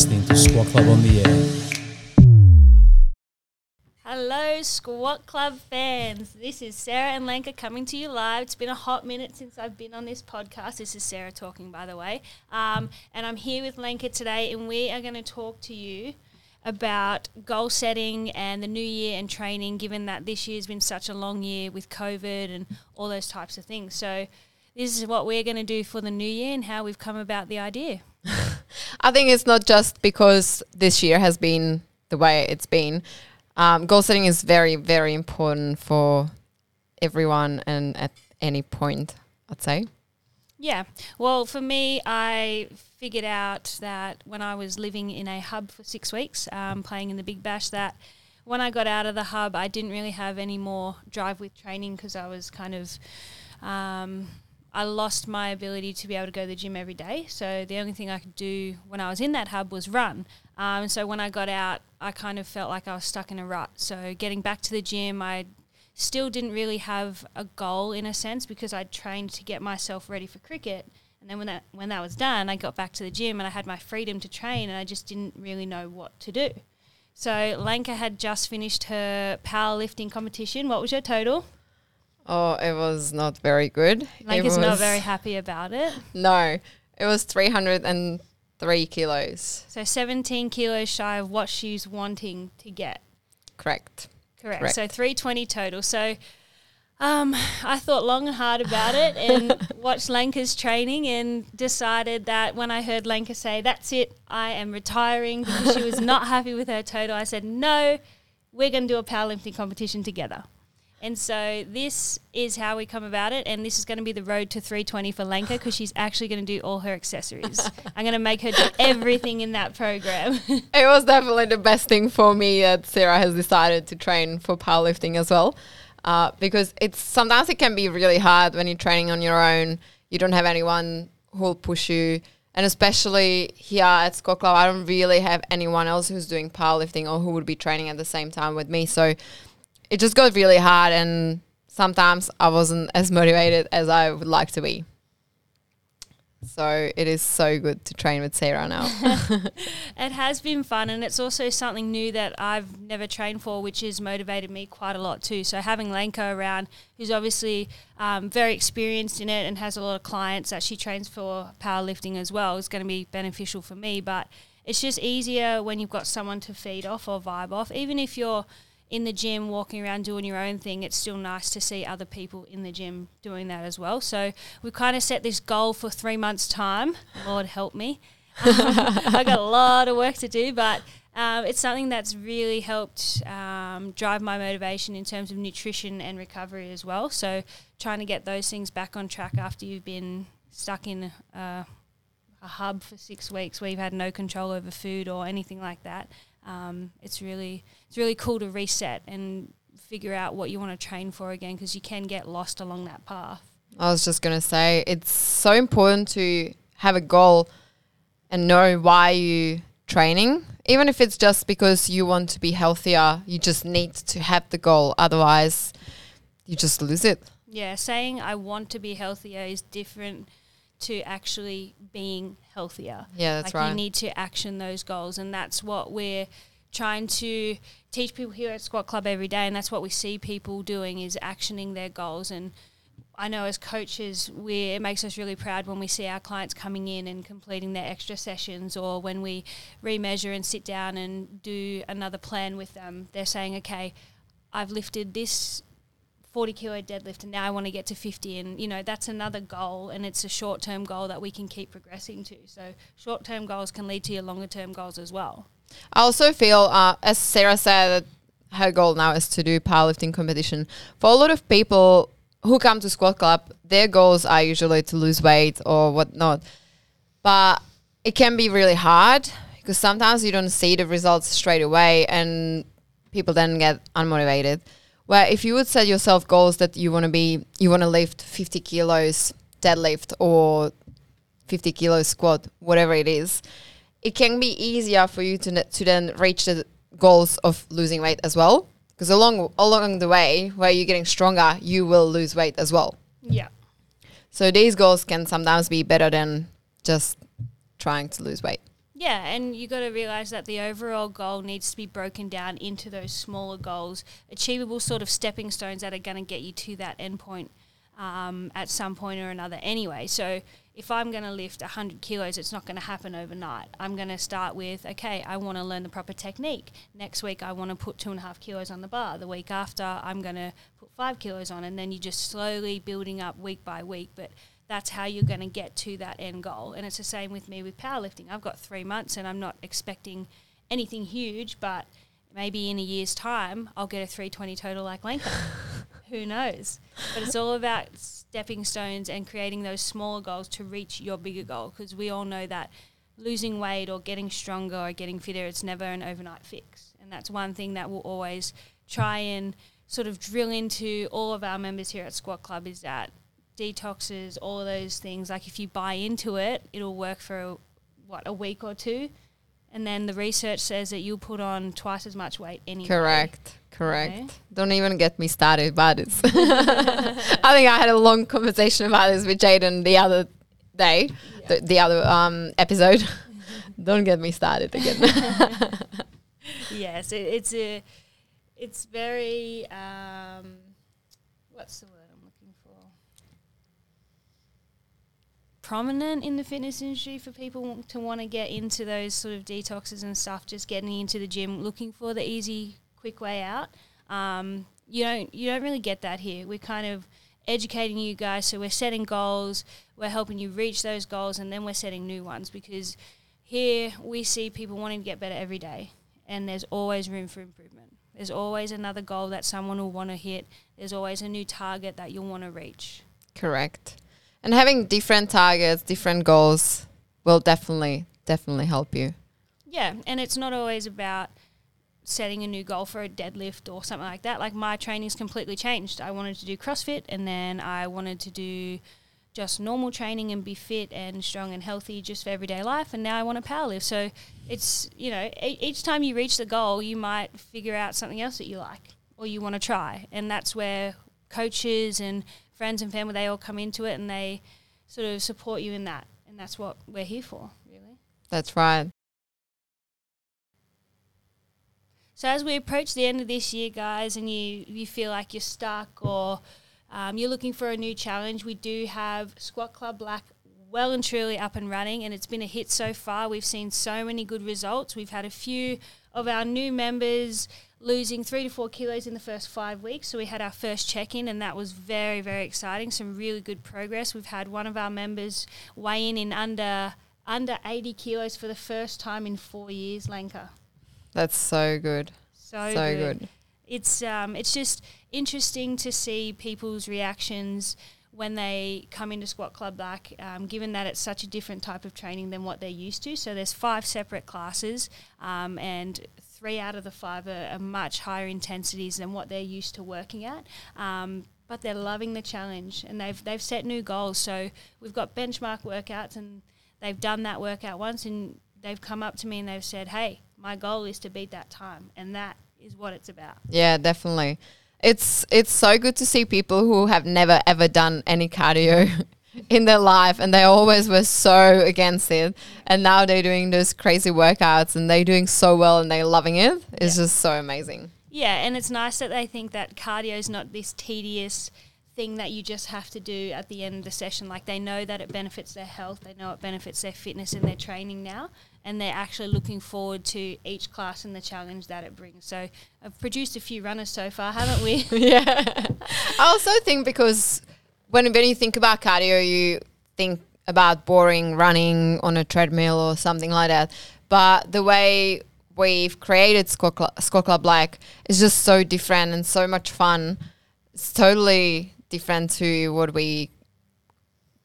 listening to Squat Club on the Air. Hello, Squat Club fans. This is Sarah and Lenka coming to you live. It's been a hot minute since I've been on this podcast. This is Sarah talking, by the way. Um, and I'm here with Lenka today, and we are going to talk to you about goal setting and the new year and training, given that this year's been such a long year with COVID and all those types of things. So, this is what we're going to do for the new year and how we've come about the idea. I think it's not just because this year has been the way it's been. Um, goal setting is very, very important for everyone and at any point, I'd say. Yeah. Well, for me, I figured out that when I was living in a hub for six weeks, um, playing in the Big Bash, that when I got out of the hub, I didn't really have any more drive with training because I was kind of. Um, I lost my ability to be able to go to the gym every day. So the only thing I could do when I was in that hub was run. Um, so when I got out, I kind of felt like I was stuck in a rut. So getting back to the gym, I still didn't really have a goal in a sense because I'd trained to get myself ready for cricket. And then when that when that was done, I got back to the gym and I had my freedom to train, and I just didn't really know what to do. So Lenka had just finished her powerlifting competition. What was your total? Oh, it was not very good. Lenka's it not very happy about it. No, it was 303 kilos. So 17 kilos shy of what she's wanting to get. Correct. Correct. Correct. So 320 total. So um, I thought long and hard about it and watched Lenka's training and decided that when I heard Lenka say, that's it, I am retiring because she was not happy with her total, I said, no, we're going to do a powerlifting competition together. And so this is how we come about it, and this is going to be the road to 320 for Lenka because she's actually going to do all her accessories. I'm going to make her do everything in that program. It was definitely the best thing for me that Sarah has decided to train for powerlifting as well. Uh, because it's sometimes it can be really hard when you're training on your own. You don't have anyone who'll push you. And especially here at Squat Club, I don't really have anyone else who's doing powerlifting or who would be training at the same time with me. So it just got really hard and sometimes I wasn't as motivated as I would like to be. So it is so good to train with Sarah now. It has been fun, and it's also something new that I've never trained for, which has motivated me quite a lot too. So having Lenka around, who's obviously um, very experienced in it and has a lot of clients that she trains for powerlifting as well, is going to be beneficial for me. But it's just easier when you've got someone to feed off or vibe off, even if you're in the gym walking around doing your own thing, it's still nice to see other people in the gym doing that as well. So we kind of set this goal for three months' time. Lord help me. I got a lot of work to do, but um, it's something that's really helped um, drive my motivation in terms of nutrition and recovery as well. So trying to get those things back on track after you've been stuck in uh, a hub for six weeks where you've had no control over food or anything like that. Um, it's really it's really cool to reset and figure out what you want to train for again because you can get lost along that path. I was just going to say it's so important to have a goal and know why you training even if it's just because you want to be healthier you just need to have the goal otherwise you just lose it Yeah, saying I want to be healthier is different to actually being healthier. Yeah, that's like right. You need to action those goals, and that's what we're trying to teach people here at Squat Club every day, and that's what we see people doing is actioning their goals. And I know as coaches, we it makes us really proud when we see our clients coming in and completing their extra sessions, or when we remeasure and sit down and do another plan with them. They're saying, "Okay, I've lifted this 40 kilo deadlift and now I want to get to 50 and you know that's another goal and it's a short term goal that we can keep progressing to. So short term goals can lead to your longer term goals as well. I also feel uh, as sarah said her goal now is to do powerlifting competition. For a lot of people who come to squat club their goals are usually to lose weight or whatnot. But it can be really hard because sometimes you don't see the results straight away and people then get unmotivated where if you would set yourself goals that you want to be you want to lift 50 kilos deadlift or 50 kilos squat whatever it is it can be easier for you to, to then reach the goals of losing weight as well. Because along along the way where you're getting stronger you will lose weight as well. Yeah. So these goals can sometimes be better than just trying to lose weight Yeah, and you got to realize that the overall goal needs to be broken down into those smaller goals, achievable sort of stepping stones that are going to get you to that end point um, at some point or another anyway. So if I'm going to lift 100 kilos, it's not going to happen overnight. I'm going to start with, okay, I want to learn the proper technique. Next week, I want to put two and a half kilos on the bar. The week after, I'm going to put five kilos on. And then you're just slowly building up week by week. But that's how you're going to get to that end goal. And it's the same with me with powerlifting. I've got three months and I'm not expecting anything huge, but maybe in a year's time, I'll get a 320 total like Lenka. Who knows? But it's all about stepping stones and creating those smaller goals to reach your bigger goal because we all know that losing weight or getting stronger or getting fitter, it's never an overnight fix. And that's one thing that we'll always try and sort of drill into all of our members here at Squat Club is that detoxes, all of those things. Like if you buy into it, it'll work for what a week or two, and then the research says that you'll put on twice as much weight anyway. Correct. Correct. Okay. Don't even get me started about this. I think I had a long conversation about this with Jaden the other day, yeah. the, the, other um, episode. Don't get me started again. yes, it, it's a, it's very. Um, what's the word? Prominent in the fitness industry for people to want to get into those sort of detoxes and stuff, just getting into the gym, looking for the easy, quick way out. Um, you don't you don't really get that here. We're kind of educating you guys, so we're setting goals, we're helping you reach those goals, and then we're setting new ones because here we see people wanting to get better every day, and there's always room for improvement. There's always another goal that someone will want to hit. There's always a new target that you'll want to reach. Correct. And having different targets, different goals will definitely, definitely help you. Yeah, and it's not always about setting a new goal for a deadlift or something like that. Like my training's completely changed. I wanted to do CrossFit and then I wanted to do just normal training and be fit and strong and healthy just for everyday life and now I want to powerlift. So it's, you know, e- each time you reach the goal, you might figure out something else that you like or you want to try. And that's where coaches and friends and family, they all come into it and they sort of support you in that. And that's what we're here for, really. That's right. So as we approach the end of this year, guys, and you, you feel like you're stuck or um, you're looking for a new challenge, we do have Squat Club Black well and truly up and running, and it's been a hit so far. We've seen so many good results. We've had a few of our new members losing three to four kilos in the first five weeks. So we had our first check in, and that was very, very exciting. Some really good progress. We've had one of our members weigh in in under under 80 kilos for the first time in four years, Lenka. That's so good. So, so good. good. It's um, it's just interesting to see people's reactions when they come into Squat Club Black, um, given that it's such a different type of training than what they're used to. So there's five separate classes, um, and three out of the five are, are, much higher intensities than what they're used to working at. Um, but they're loving the challenge, and they've they've set new goals. So we've got benchmark workouts, and they've done that workout once, and they've come up to me and they've said, "Hey, my goal is to beat that time," and that is what it's about. Yeah, definitely it's it's so good to see people who have never ever done any cardio in their life and they always were so against it and now they're doing those crazy workouts and they're doing so well and they're loving it it's yeah. just so amazing yeah and it's nice that they think that cardio is not this tedious thing that you just have to do at the end of the session like they know that it benefits their health they know it benefits their fitness and their training now and they're actually looking forward to each class and the challenge that it brings. So I've produced a few runners so far, haven't we? yeah. I also think because when when you think about cardio, you think about boring running on a treadmill or something like that. But the way we've created Squat Club, Squat Club Black is just so different and so much fun. It's totally different to what we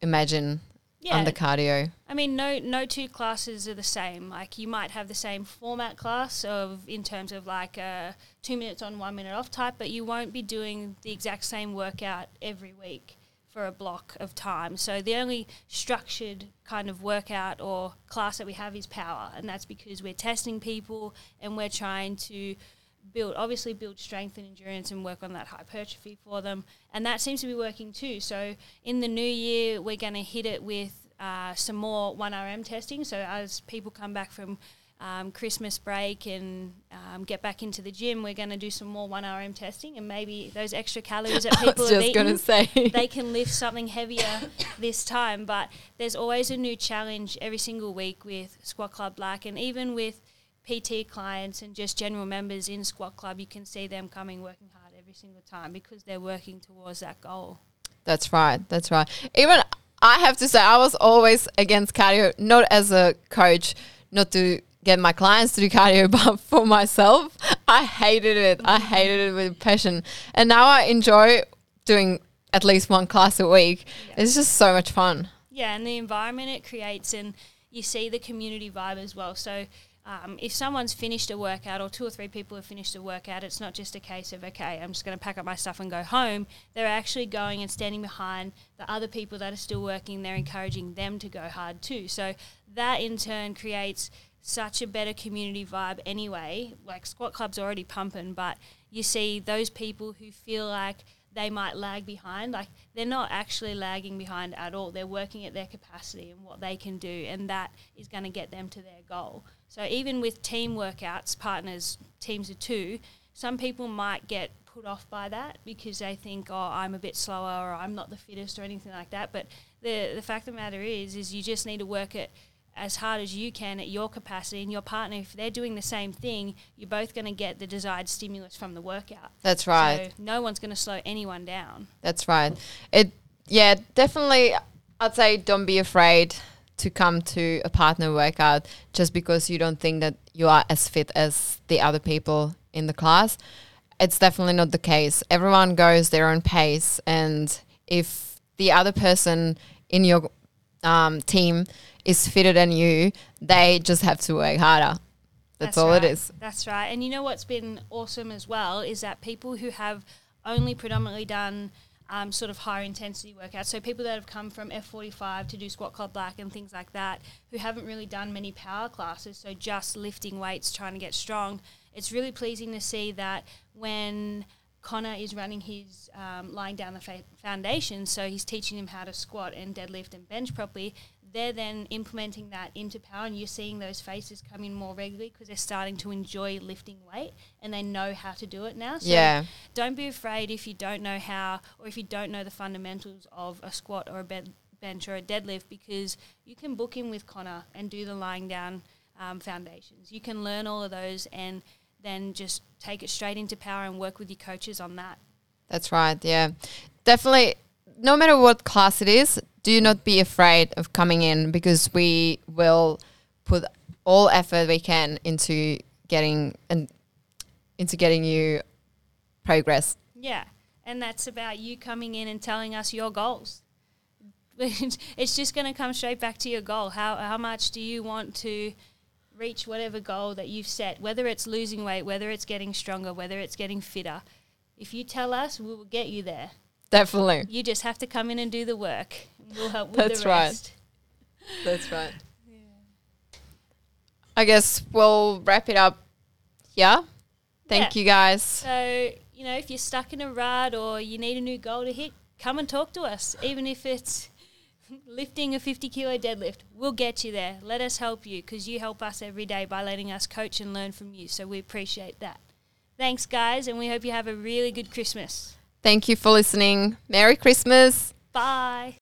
imagine yeah. under cardio. I mean, no no two classes are the same. Like you might have the same format class of in terms of like a two minutes on, one minute off type, but you won't be doing the exact same workout every week for a block of time. So the only structured kind of workout or class that we have is power, and that's because we're testing people and we're trying to build obviously build strength and endurance and work on that hypertrophy for them and that seems to be working too so in the new year we're going to hit it with uh, some more 1RM testing. So as people come back from um, Christmas break and um, get back into the gym, we're going to do some more 1RM testing, and maybe those extra calories that people have just going to eaten, they can lift something heavier this time. But there's always a new challenge every single week with Squat Club Black, and even with PT clients and just general members in Squat Club, you can see them coming working hard every single time because they're working towards that goal. That's right. That's right. Even I have to say, I was always against cardio, not as a coach, not to get my clients to do cardio, but for myself, I hated it. I hated it with passion. And now I enjoy doing at least one class a week. Yeah. It's just so much fun. Yeah, and the environment it creates, and you see the community vibe as well. So, um, if someone's finished a workout, or two or three people have finished a workout, it's not just a case of okay, I'm just going to pack up my stuff and go home. They're actually going and standing behind the other people that are still working. They're encouraging them to go hard too. So that in turn creates such a better community vibe anyway. Like squat club's already pumping, but you see those people who feel like they might lag behind. Like they're not actually lagging behind at all. They're working at their capacity and what they can do, and that is going to get them to their goal. So even with team workouts, partners, teams of two, some people might get put off by that because they think, oh, I'm a bit slower or I'm not the fittest or anything like that. But the the fact of the matter is, is you just need to work it as hard as you can at your capacity and your partner if they're doing the same thing you're both going to get the desired stimulus from the workout That's right. so no one's going to slow anyone down That's right. It yeah, definitely I'd say don't be afraid to come to a partner workout just because you don't think that you are as fit as the other people in the class. It's definitely not the case. Everyone goes their own pace and if the other person in your um, team is fitter than you, they just have to work harder. That's, all right. it is. That's right. And you know what's been awesome as well is that people who have only predominantly done um, sort of higher intensity workouts, so people that have come from F45 to do Squat Club Black and things like that, who haven't really done many power classes, so just lifting weights, trying to get strong, it's really pleasing to see that when Connor is running his um, lying down the fa- foundation, so he's teaching him how to squat and deadlift and bench properly. They're then implementing that into power, and you're seeing those faces come in more regularly because they're starting to enjoy lifting weight and they know how to do it now. So Yeah. don't be afraid if you don't know how or if you don't know the fundamentals of a squat or a bed, bench or a deadlift because you can book in with Connor and do the lying down um, foundations. You can learn all of those and then just take it straight into power and work with your coaches on that. That's right. Yeah. Definitely, no matter what class it is, do not be afraid of coming in because we will put all effort we can into getting and into getting you progress. Yeah, and that's about you coming in and telling us your goals. it's just going to come straight back to your goal. How how much do you want to reach whatever goal that you've set? Whether it's losing weight, whether it's getting stronger, whether it's getting fitter. If you tell us, we will get you there. Definitely. You just have to come in and do the work. We'll help with That's the right. rest. That's right. Yeah. I guess we'll wrap it up Yeah. Thank Yeah. you guys. So, you know, if you're stuck in a rut or you need a new goal to hit, come and talk to us. Even if it's lifting a 50 kilo deadlift, we'll get you there. Let us help you because you help us every day by letting us coach and learn from you. So we appreciate that. Thanks, guys, and we hope you have a really good Christmas. Thank you for listening. Merry Christmas. Bye.